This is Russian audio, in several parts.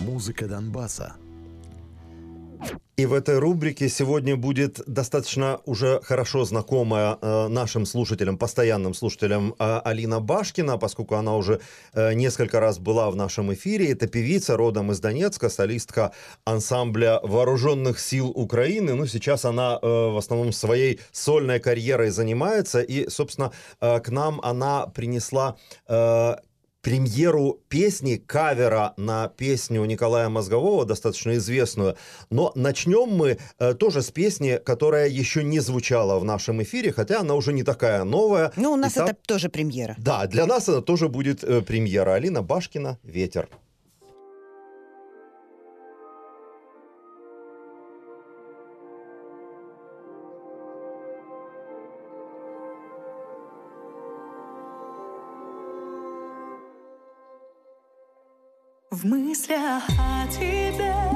Музыка Донбасса. И в этой рубрике сегодня будет достаточно уже хорошо знакомая э, нашим слушателям, постоянным слушателям э, Алина Башкина, поскольку она уже э, несколько раз была в нашем эфире. Это певица родом из Донецка, солистка ансамбля Вооруженных сил Украины. Ну, сейчас она э, в основном своей сольной карьерой занимается. И, собственно, э, к нам она принесла э, премьеру песни, кавера на песню Николая Мозгового, достаточно известную. Но начнем мы э, тоже с песни, которая еще не звучала в нашем эфире, хотя она уже не такая новая. Ну, у нас Итак, это тоже премьера. Да, для нас это тоже будет э, премьера. Алина Башкина «Ветер». В мыслях о тебе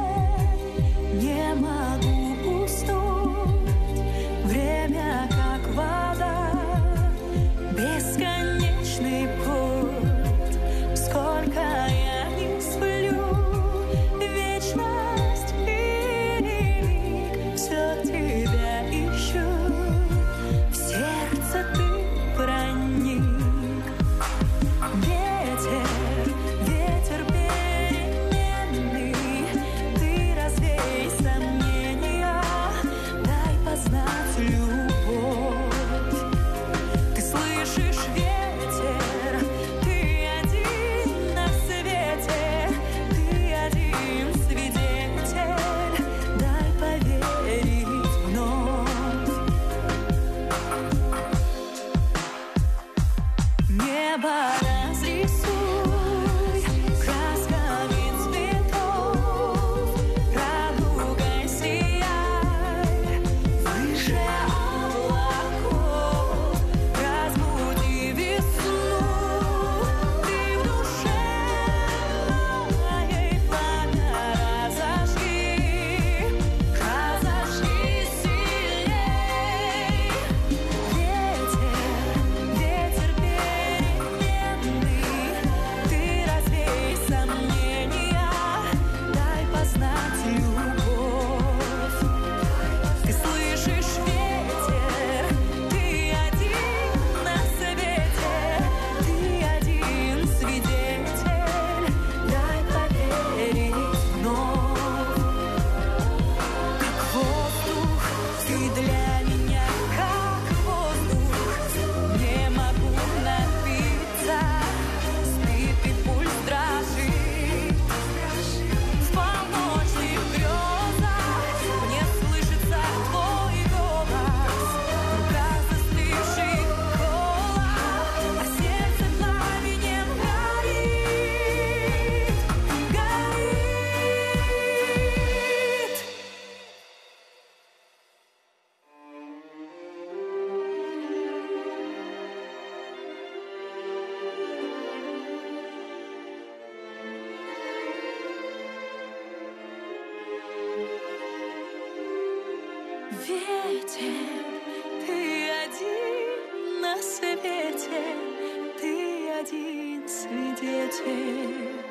один свидетель.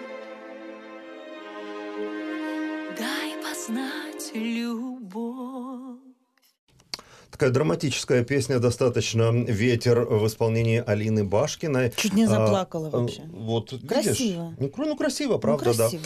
Дай познать любовь. Такая драматическая песня достаточно «Ветер» в исполнении Алины Башкиной. Чуть не А, заплакала э, вообще. Вот, видишь? Красиво. Ну, кр- ну, красиво, Ну, правда, да. красиво.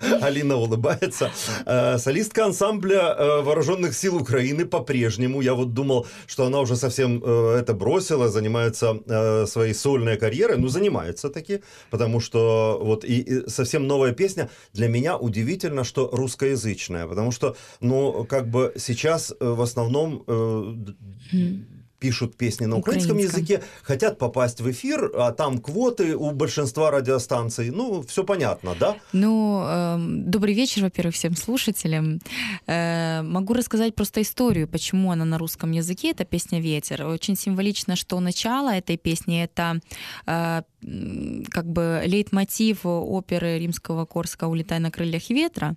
Алина улыбается. Э, Солистка ансамбля э, Вооруженных сил Украины по-прежнему. Я вот думал, что она уже совсем это бросила, занимается своей сольной карьерой. Ну, занимается таки, потому что вот и совсем новая песня. Для меня удивительно, что русскоязычная, потому что, ну, как бы сейчас э, в основном э, д- пишут песни на украинском Украинском. языке, хотят попасть в эфир, а там квоты у большинства радиостанций. Ну, все понятно, да? Ну, эм, добрый вечер, во-первых, всем слушателям. Э, могу рассказать просто историю, почему она на русском языке, эта песня «Ветер». Очень символично, что начало этой песни — это э, как бы лейтмотив оперы римского Корска «Улетай на крыльях ветра».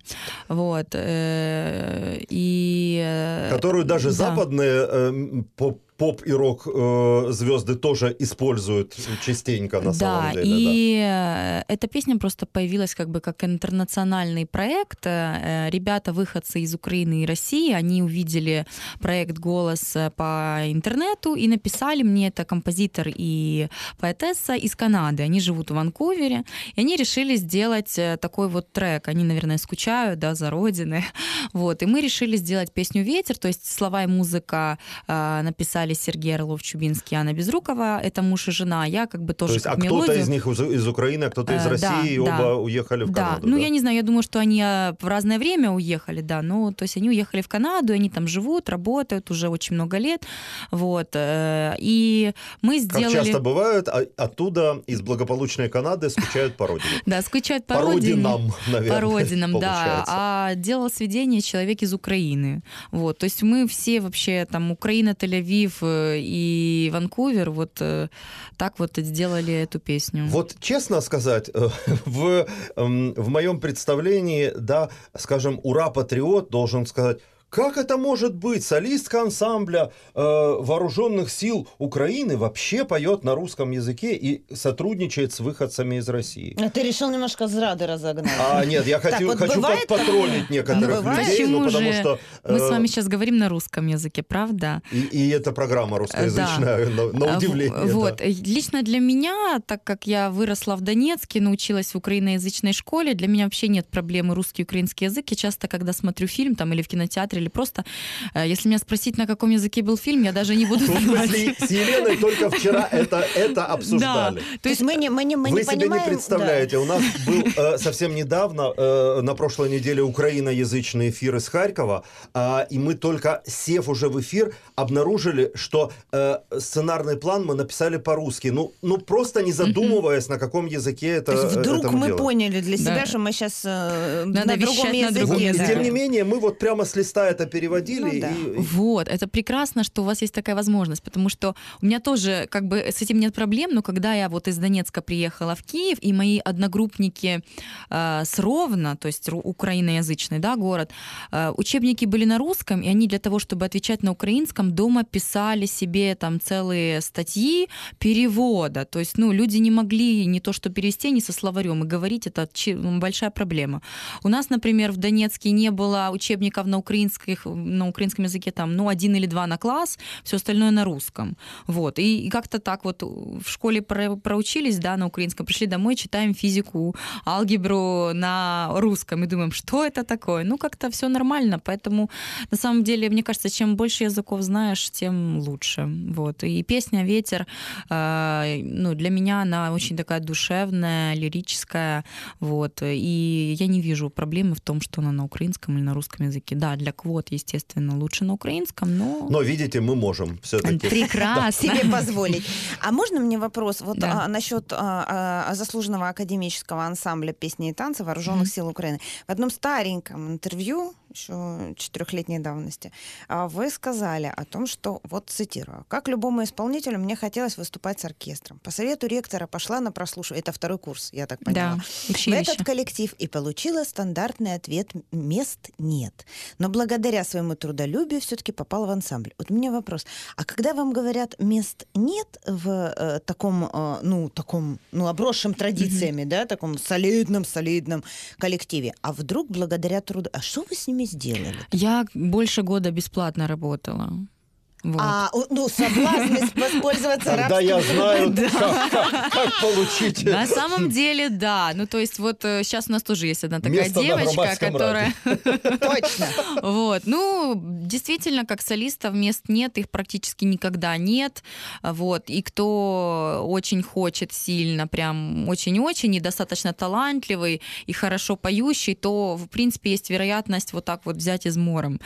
Вот. э, и... э, Которую даже да. западные э, по поп и рок э, звезды тоже используют частенько на да, самом деле. и э, эта песня просто появилась как бы как интернациональный проект. Э, Ребята, выходцы из Украины и России, они увидели проект «Голос» по интернету и написали мне, это композитор и поэтесса из Канады. Они живут в Ванкувере, и они решили сделать э, такой вот трек. Они, наверное, скучают, да, за родины. Вот, и мы решили сделать песню «Ветер», то есть слова и музыка э, написали Сергей Орлов-Чубинский, Анна Безрукова, это муж и жена, я как бы тоже То есть, как а кто-то мелодию. из них из, Украины, а кто-то из Э, России, и да, оба да. уехали в да, Канаду. ну да? я не знаю, я думаю, что они э, в разное время уехали, да, ну то есть они уехали в Канаду, они там живут, работают уже очень много лет, вот, э, и мы Как сделали... часто бывает, а- оттуда из благополучной Канады скучают по родине. Да, скучают по, По родине. родинам, наверное, По родинам, да. А делал сведение человек из Украины. Вот. То есть мы все вообще там Украина, Тель-Авив и Ванкувер вот э, так вот сделали эту песню. Вот честно сказать, э, в, эм, в моем представлении, да, скажем, ура-патриот должен сказать, как это может быть? Солистка ансамбля э, вооруженных сил Украины вообще поет на русском языке и сотрудничает с выходцами из России. А Ты решил немножко зрады разогнать. А нет, я хочу, вот хочу бывает потроллить некоторых бывает. людей, ну, потому же? что... Мы с э, вами сейчас говорим на русском языке, правда? И, и эта программа русскоязычная, на, на А, в- удивление. да. Вот. э, Лично для меня, так как я выросла в Донецке, научилась в украиноязычной школе, для меня вообще нет проблемы русский и украинский язык. Я часто, когда смотрю фильм там или в кинотеатре, или просто, э, если меня спросить, на каком языке был фильм, я даже не буду Мы знать. с, Еленой только вчера это, это обсуждали. То есть мы не, мы не, мы Вы не себе понимаем... не представляете, у нас был э, совсем недавно, э, на прошлой неделе, украиноязычный эфир из Харькова, а, и мы только, сев уже в эфир, обнаружили, что э, сценарный план мы написали по-русски. Ну, ну просто не задумываясь, на каком языке это То есть вдруг это мы делаем. поняли для себя, Да. что мы сейчас на Надо другом вещать на языке. другом да. тем не менее, мы вот прямо с листа это переводили. Ну да. и- Вот, это прекрасно, что у вас есть такая возможность, потому что у меня тоже как бы с этим нет проблем, но когда я вот из Донецка приехала в Киев, и мои одногруппники э, с Ровно, то есть украиноязычный да, город, э, учебники были на русском, и они для того, чтобы отвечать на украинском, дома писали себе там целые статьи перевода, то есть ну, люди не могли не то что перевести, не со словарем, и говорить это большая проблема. У нас, например, в Донецке не было учебников на, украинских, на украинском языке, там, ну, один или два на класс, все остальное на русском. Вот. И, и как-то так вот в школе про- проучились, да, на украинском, пришли домой, читаем физику, алгебру на русском и думаем, что это такое? Ну, как-то все нормально, поэтому на самом деле, мне кажется, чем больше языков знаешь, тем лучше. Вот. И песня «Ветер», э, ну, для меня она очень такая душевная, лирическая, вот. И я не вижу проблемы в том, что она на украинском или на русском языке. Да, для квот, естественно, лучше на украинском, но... Но видите, мы можем все-таки. Прекрасно. себе позволить. А можно мне вопрос вот Да. а, насчет а, а, заслуженного академического ансамбля песни и танца вооруженных сил Украины? В одном стареньком интервью еще четырехлетней давности а, вы сказали о том, что вот цитирую: "Как любому исполнителю мне хотелось выступать с оркестром. По совету ректора пошла на прослушивание. Это второй курс, я так поняла. Да, в училище. этот коллектив и получила стандартный ответ «мест нет». Но благодаря своему трудолюбию все-таки попала в ансамбль. Вот у меня вопрос. А когда вам говорят «мест нет» в э, таком, э, ну, таком, ну, обросшем традициями, да, таком солидном, солидном коллективе, а вдруг благодаря труду... А что вы с ними сделали? Я больше года бесплатно работала. Вот. А, ну, соблазн воспользоваться Когда я знаю, как, как- как получить На самом деле, да. Ну, то есть вот сейчас у нас тоже есть одна такая Место девочка, которая... Точно. Вот. Ну, действительно, как солистов мест нет, их практически никогда нет. Вот. И кто очень хочет сильно, прям очень-очень, и достаточно талантливый, и хорошо поющий, то, в принципе, есть вероятность вот так вот взять измором.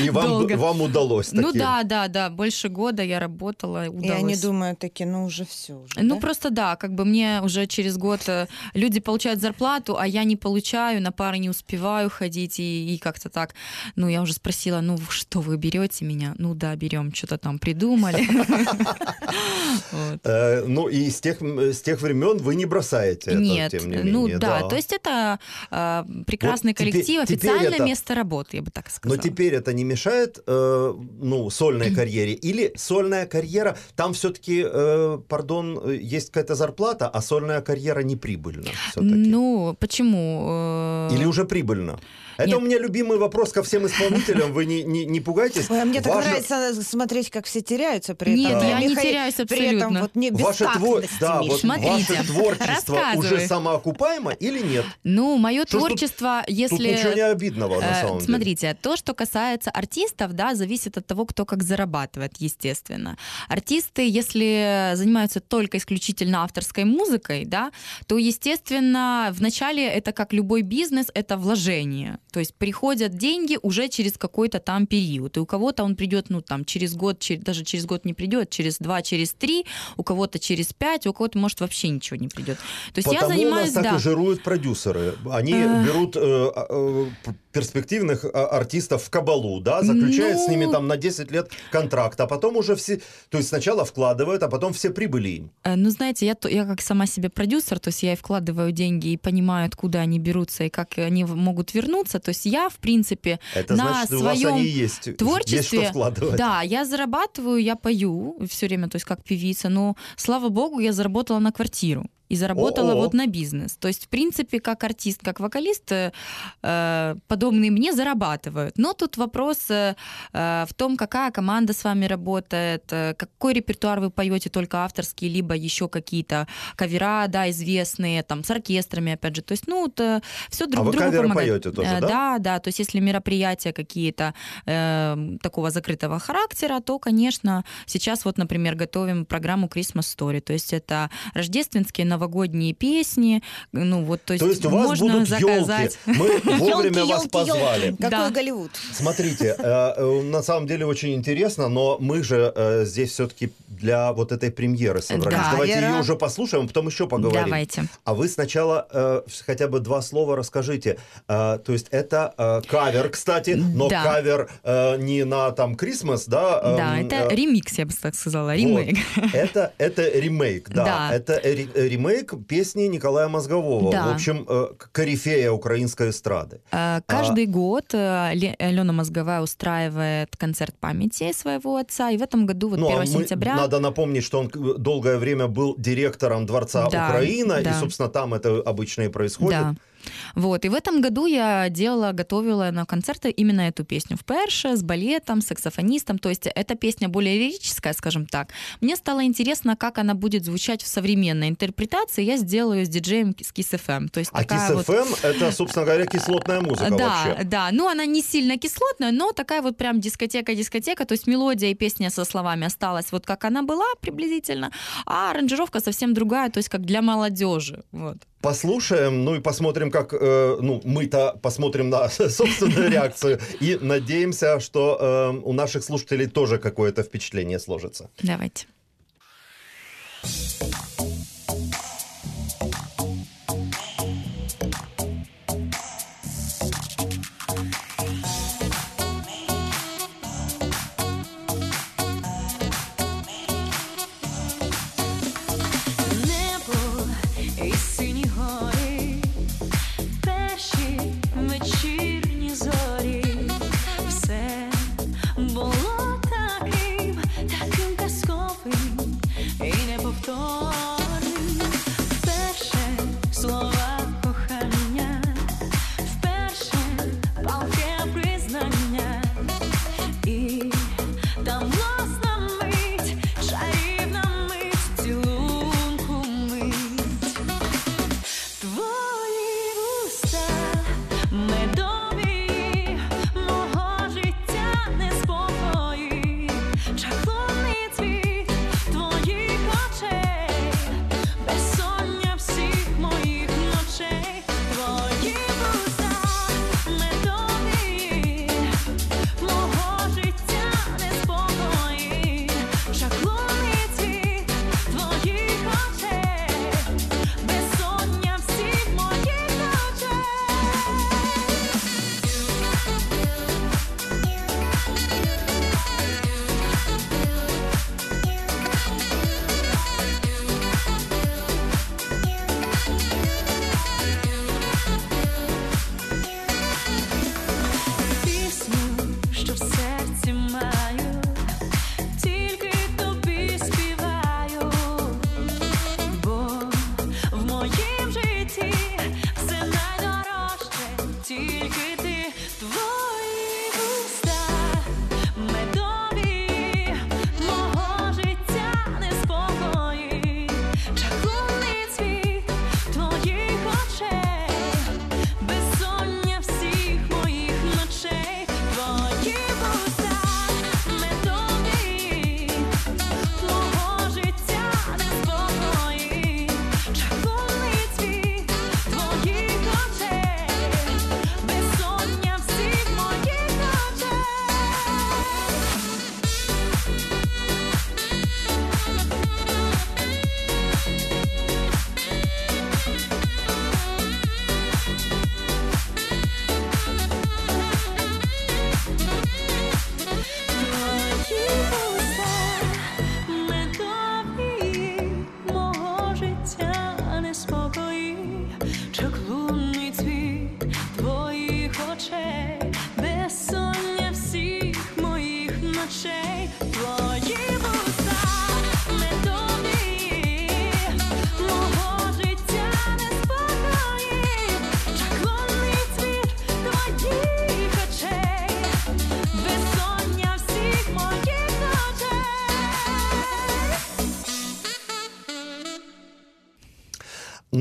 И вам, вам удалось Ну. Да, да, да. Больше года я работала, И удалось. они думают такие, ну, уже все. Уже, Ну да? просто да, как бы мне уже через год э, люди получают зарплату, а я не получаю, на пары не успеваю ходить и, и как-то так. Ну я уже спросила, ну что вы берете меня? Ну да, берем, что-то там придумали. Э, ну и с тех, с тех времен вы не бросаете это, Нет, ну да, то есть это э, прекрасный коллектив, официальное место работы, я бы так Но сказала. теперь это не мешает, ну, ну, сольной карьере, или сольная карьера, там все-таки, э, пардон, э, есть какая-то зарплата, а сольная карьера не прибыльна все-таки? Ну, почему? Э, Или уже прибыльно? Это Нет. у меня любимый вопрос ко всем исполнителям. Вы не, не, не пугайтесь. Ой, а мне так Важно- нравится смотреть, как все теряются при Нет, этом. я не Михаил теряюсь При этом абсолютно. вот не Ваше, твор- да, не вот ваше творчество уже самоокупаемо или нет? Ну, мое Что ж тут- творчество, если... Тут ничего не обидного на Э, самом деле. Смотрите, то, что касается артистов, да, зависит от того, кто как зарабатывает, естественно. Артисты, если занимаются только исключительно авторской музыкой, да, то, естественно, вначале это как любой бизнес, это вложение. То есть приходят деньги уже через какой-то там период. И у кого-то он придет, ну, там, через год, чер- даже через год не придет, через два, через три, у кого-то через пять, у кого-то, может, вообще ничего не придет. То есть я Потому занимаюсь, у нас так да. и жируют продюсеры. Они Э. берут э, э, п- перспективных а, артистов в кабалу, да, заключают с Ну. ними там на 10 лет контракт, а потом уже все... То есть сначала вкладывают, а потом все прибыли им. Э, Ну, знаете, я, то- я как сама себе продюсер, то есть я и вкладываю деньги и понимаю, откуда они берутся и как они могут вернуться. То есть я, в принципе, Это на значит, у вас своем они есть. Есть творчестве, что вкладывать. да, я зарабатываю, я пою все время, то есть как певица, но, слава богу, я заработала на квартиру. И заработала О-о. вот на бизнес. То есть, в принципе, как артист, как вокалист, э, э, подобные мне зарабатывают. Но тут вопрос э, э, в том, какая команда с вами работает, э, какой репертуар вы поете, только авторский, либо еще какие-то кавера, да, известные, там, с оркестрами, опять же. То есть, ну, все друг А вы другу каверы помогает. поете тоже, Э, да? Да, да. То есть, если мероприятия какие-то э, такого закрытого характера, то, конечно, сейчас вот, например, готовим программу Christmas Story. То есть, это рождественские новогодние песни. Ну, вот, то есть, То есть у вас можно будут заказать. елки. Мы вовремя Ёлки, вас ёлки, позвали. ёлки. Какой Да. Голливуд. Смотрите, э, э, на самом деле очень интересно, но мы же э, здесь все-таки для вот этой премьеры собрались. Да. Давайте Вера. ее уже послушаем, а потом еще поговорим. Давайте. А вы сначала э, хотя бы два слова расскажите. Э, то есть это э, кавер, кстати, но Да. кавер э, не на там Christmas, да? эм, Да, это э, ремикс, я бы так сказала, вот. ремейк. Это, это ремейк, да. Да. Это ре- ремейк песни Николая Мозгового. Да. В общем, э, корифея украинской эстрады. Э, Каждый год э, Ле- Алена Мозговая устраивает концерт памяти своего отца, и в этом году, вот ну, 1 а мы- сентября... надо напомнить, что он долгое время был директором Дворца Да, Украина, и, да. собственно, там это обычно и происходит. Да. Вот, и в этом году я делала, готовила на концерты именно эту песню вперше, с балетом, с саксофонистом, то есть эта песня более лирическая, скажем так. Мне стало интересно, как она будет звучать в современной интерпретации, я сделаю с диджеем с Kiss FM. То есть А такая Kiss вот- FM это, собственно говоря, кислотная музыка да, вообще. да. Ну, она не сильно кислотная, но такая вот прям дискотека-дискотека. То есть мелодия и песня со словами осталась вот как она была приблизительно, а аранжировка совсем другая, то есть как для молодежи. Вот. Послушаем, ну и посмотрим, как, э, ну, мы-то посмотрим на собственную реакцию и надеемся, что э, у наших слушателей тоже какое-то впечатление сложится. Давайте.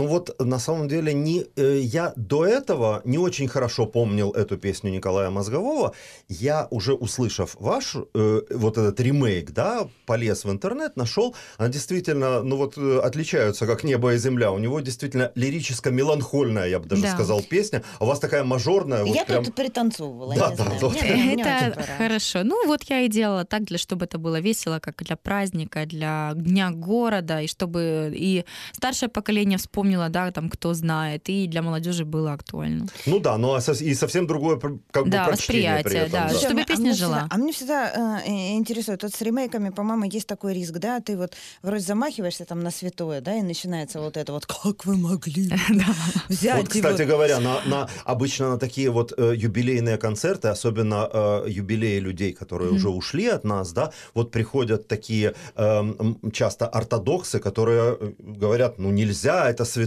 Ну вот на самом деле не, э, я до этого не очень хорошо помнил эту песню Николая Мозгового. Я уже услышав ваш э, вот этот ремейк, да, полез в интернет, нашел, она действительно, ну вот э, отличаются как небо и земля. У него действительно лирическо-меланхольная, я бы даже Да. сказал, песня. А у вас такая мажорная, вот Я прям... тут пританцовывала, Да, не да, знаю. вот. Мне- Это хорошо. Ну вот я и делала так, для чтобы это было весело, как для праздника, для дня города, и чтобы и старшее поколение вспомнило, да, там кто знает, и для молодежи было актуально. Ну да, но со- и совсем другое как бы Да, при восприятие, этом, да. да. Чтобы мне- песня жила. всегда- а мне всегда э, интересует, вот с ремейками, по-моему, есть такой риск, да, ты вот вроде замахиваешься там на святое, да, и начинается вот это вот, как вы могли взять Вот, кстати его?» говоря, на, на, обычно на такие вот э, юбилейные концерты, особенно э, юбилеи людей, которые уже ушли от нас, да, вот приходят такие эм, часто ортодоксы, которые э, говорят, ну нельзя, это святое.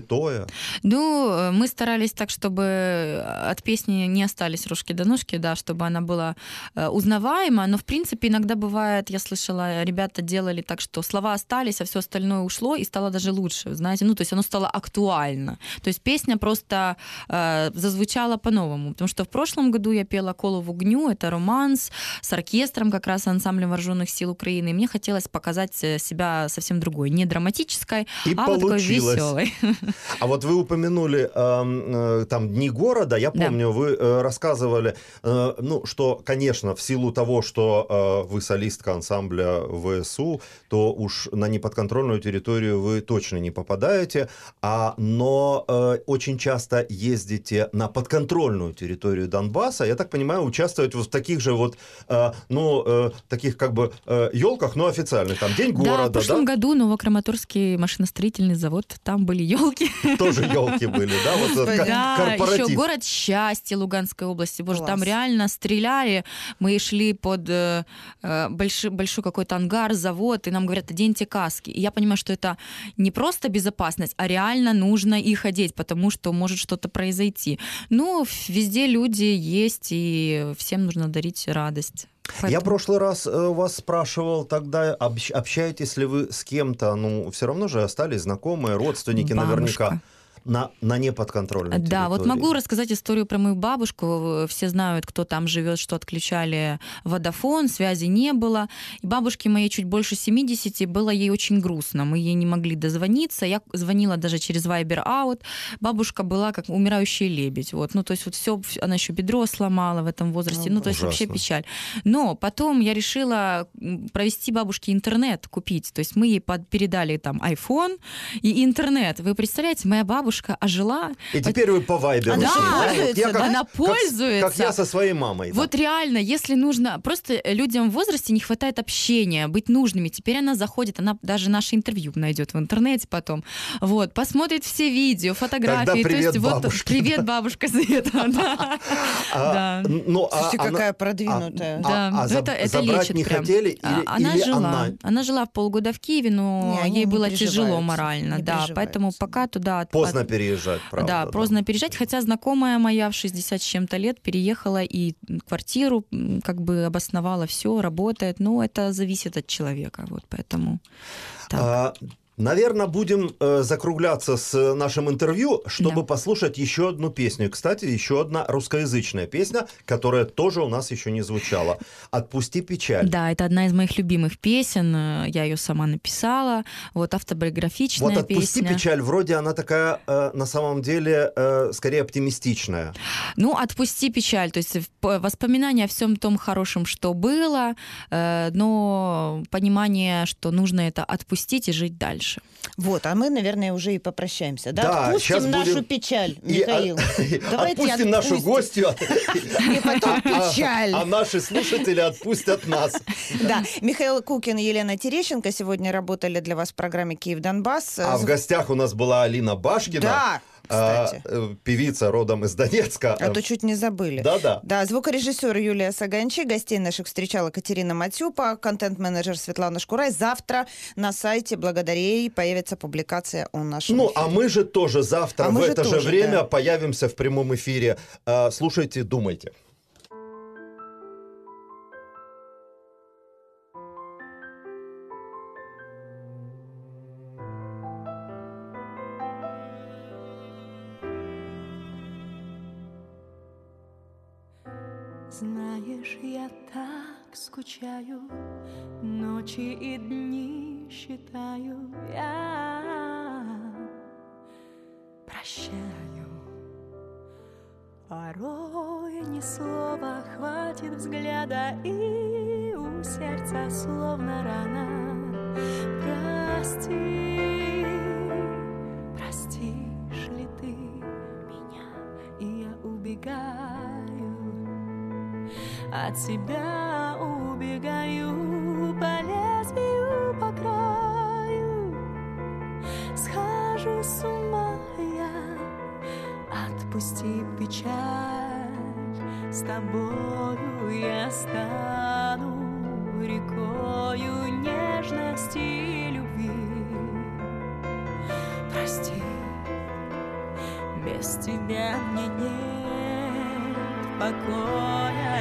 Ну, э, мы старались так, чтобы от песни не остались рожки до ножки, да, чтобы она была э, узнаваема, но, в принципе, иногда бывает, я слышала, ребята делали так, что слова остались, а все остальное ушло и стало даже лучше, знаете, ну, то есть оно стало актуально. То есть песня просто э, зазвучала по-новому, потому что в прошлом году я пела «Колу в огню», это романс с оркестром как раз ансамблем вооруженных сил Украины, и мне хотелось показать э, себя совсем другой, не драматической, И а вот такой получилось. веселой. А вот вы упомянули эм, э, там Дни города. Я Да. помню, вы э, рассказывали, э, ну, что, конечно, в силу того, что э, вы солистка ансамбля ВСУ, то уж на неподконтрольную территорию вы точно не попадаете, а, но э, очень часто ездите на подконтрольную территорию Донбасса. Я так понимаю, участвовать вот в таких же вот, э, ну, э, таких как бы елках, но официальных. Там День Да, города, в прошлом году Новокраматорский машиностроительный завод, там были елки. Тоже елки были, да? Вот Да, корпоратив. еще город счастья Луганской области. Боже, там Класс. реально стреляли. Мы шли под э, э, большой, большой какой-то ангар, завод, и нам говорят, оденьте каски. И я понимаю, что это не просто безопасность, а реально нужно их одеть, потому что может что-то произойти. Ну, везде люди есть, и всем нужно дарить радость. Я Поэтому- в прошлый раз э, вас спрашивал тогда, общ- общаетесь ли вы с кем-то, ну, все равно же остались знакомые, родственники Бабушка. наверняка, на, на неподконтрольной Да, вот территории. могу рассказать историю про мою бабушку. Все знают, кто там живет, что отключали водофон, связи не было. И бабушке моей чуть больше 70, было ей очень грустно. Мы ей не могли дозвониться. Я звонила даже через Viber Out. Бабушка была как умирающий лебедь. Вот. Ну, то есть вот все, она еще бедро сломала в этом возрасте. О, ну, то есть вообще печаль. Но потом я решила провести бабушке интернет, купить. То есть мы ей под- передали там iPhone и интернет. Вы представляете, моя бабушка ожила, И теперь вы по вайберу. Она да? пользуется, я да? Она как- пользуется. Как я со своей мамой. да. Вот реально, если нужно, просто людям в возрасте не хватает общения, быть нужными. Теперь она заходит, она даже наше интервью найдет в интернете потом. Вот, посмотрит все видео, фотографии. Тогда то привет есть вот бабушке. привет, бабушка Света. да. Да. Слушайте, она- какая продвинутая. Да, это, лечит не хотели? А, Или, жила, она... жила полгода в Киеве, но ей было тяжело морально, да, поэтому пока туда от- Поздно переезжать, правда. да, поздно переезжать, хотя знакомая моя в 60 с чем-то лет переехала и квартиру как бы обосновала, все, работает, но это зависит от человека, вот поэтому так. Наверное, будем э, закругляться с нашим интервью, чтобы Да. послушать еще одну песню. Кстати, еще одна русскоязычная песня, которая тоже у нас еще не звучала. «Отпусти печаль». Да, это одна из моих любимых песен, э, я ее сама написала, вот автобиографичная Вот «Отпусти песня. печаль» вроде она такая, э, на самом деле, э, скорее оптимистичная. Ну, отпусти печаль, то есть п- воспоминания о всем том хорошем, что было, э, но понимание, что нужно это отпустить и жить дальше. Вот, а мы, наверное, уже и попрощаемся. Да, Да, отпустим нашу будем- печаль, И, Михаил. а, Давайте отпустим нашу отпустим. гостью, И потом печаль. а наши слушатели отпустят нас. Да, Михаил Кукин, Елена Терещенко сегодня работали для вас в программе «Киев-Донбасс». А в гостях у нас была Алина Башкина. Да, а, кстати. э, певица родом из Донецка. А то чуть не забыли. Да-да. Да, звукорежиссер Юлия Саганчи, гостей наших встречала Катерина Матюпа, контент-менеджер Светлана Шкурай. Завтра на сайте благодаря ей появится публикация о нашем Ну, эфире. а мы же тоже завтра А в же это же тоже, время да. появимся в прямом эфире. А, Слушайте, думайте. Скучаю, ночи и дни считаю я. Прощаю. Порой ни слова хватит взгляда, и у сердца словно рана. Прости, простишь ли ты меня, и я убегаю от себя убегаю по лезвию, по краю, схожу с ума я. Отпусти печаль, с тобою я стану рекою нежности и любви. Прости, без тебя мне нет покоя,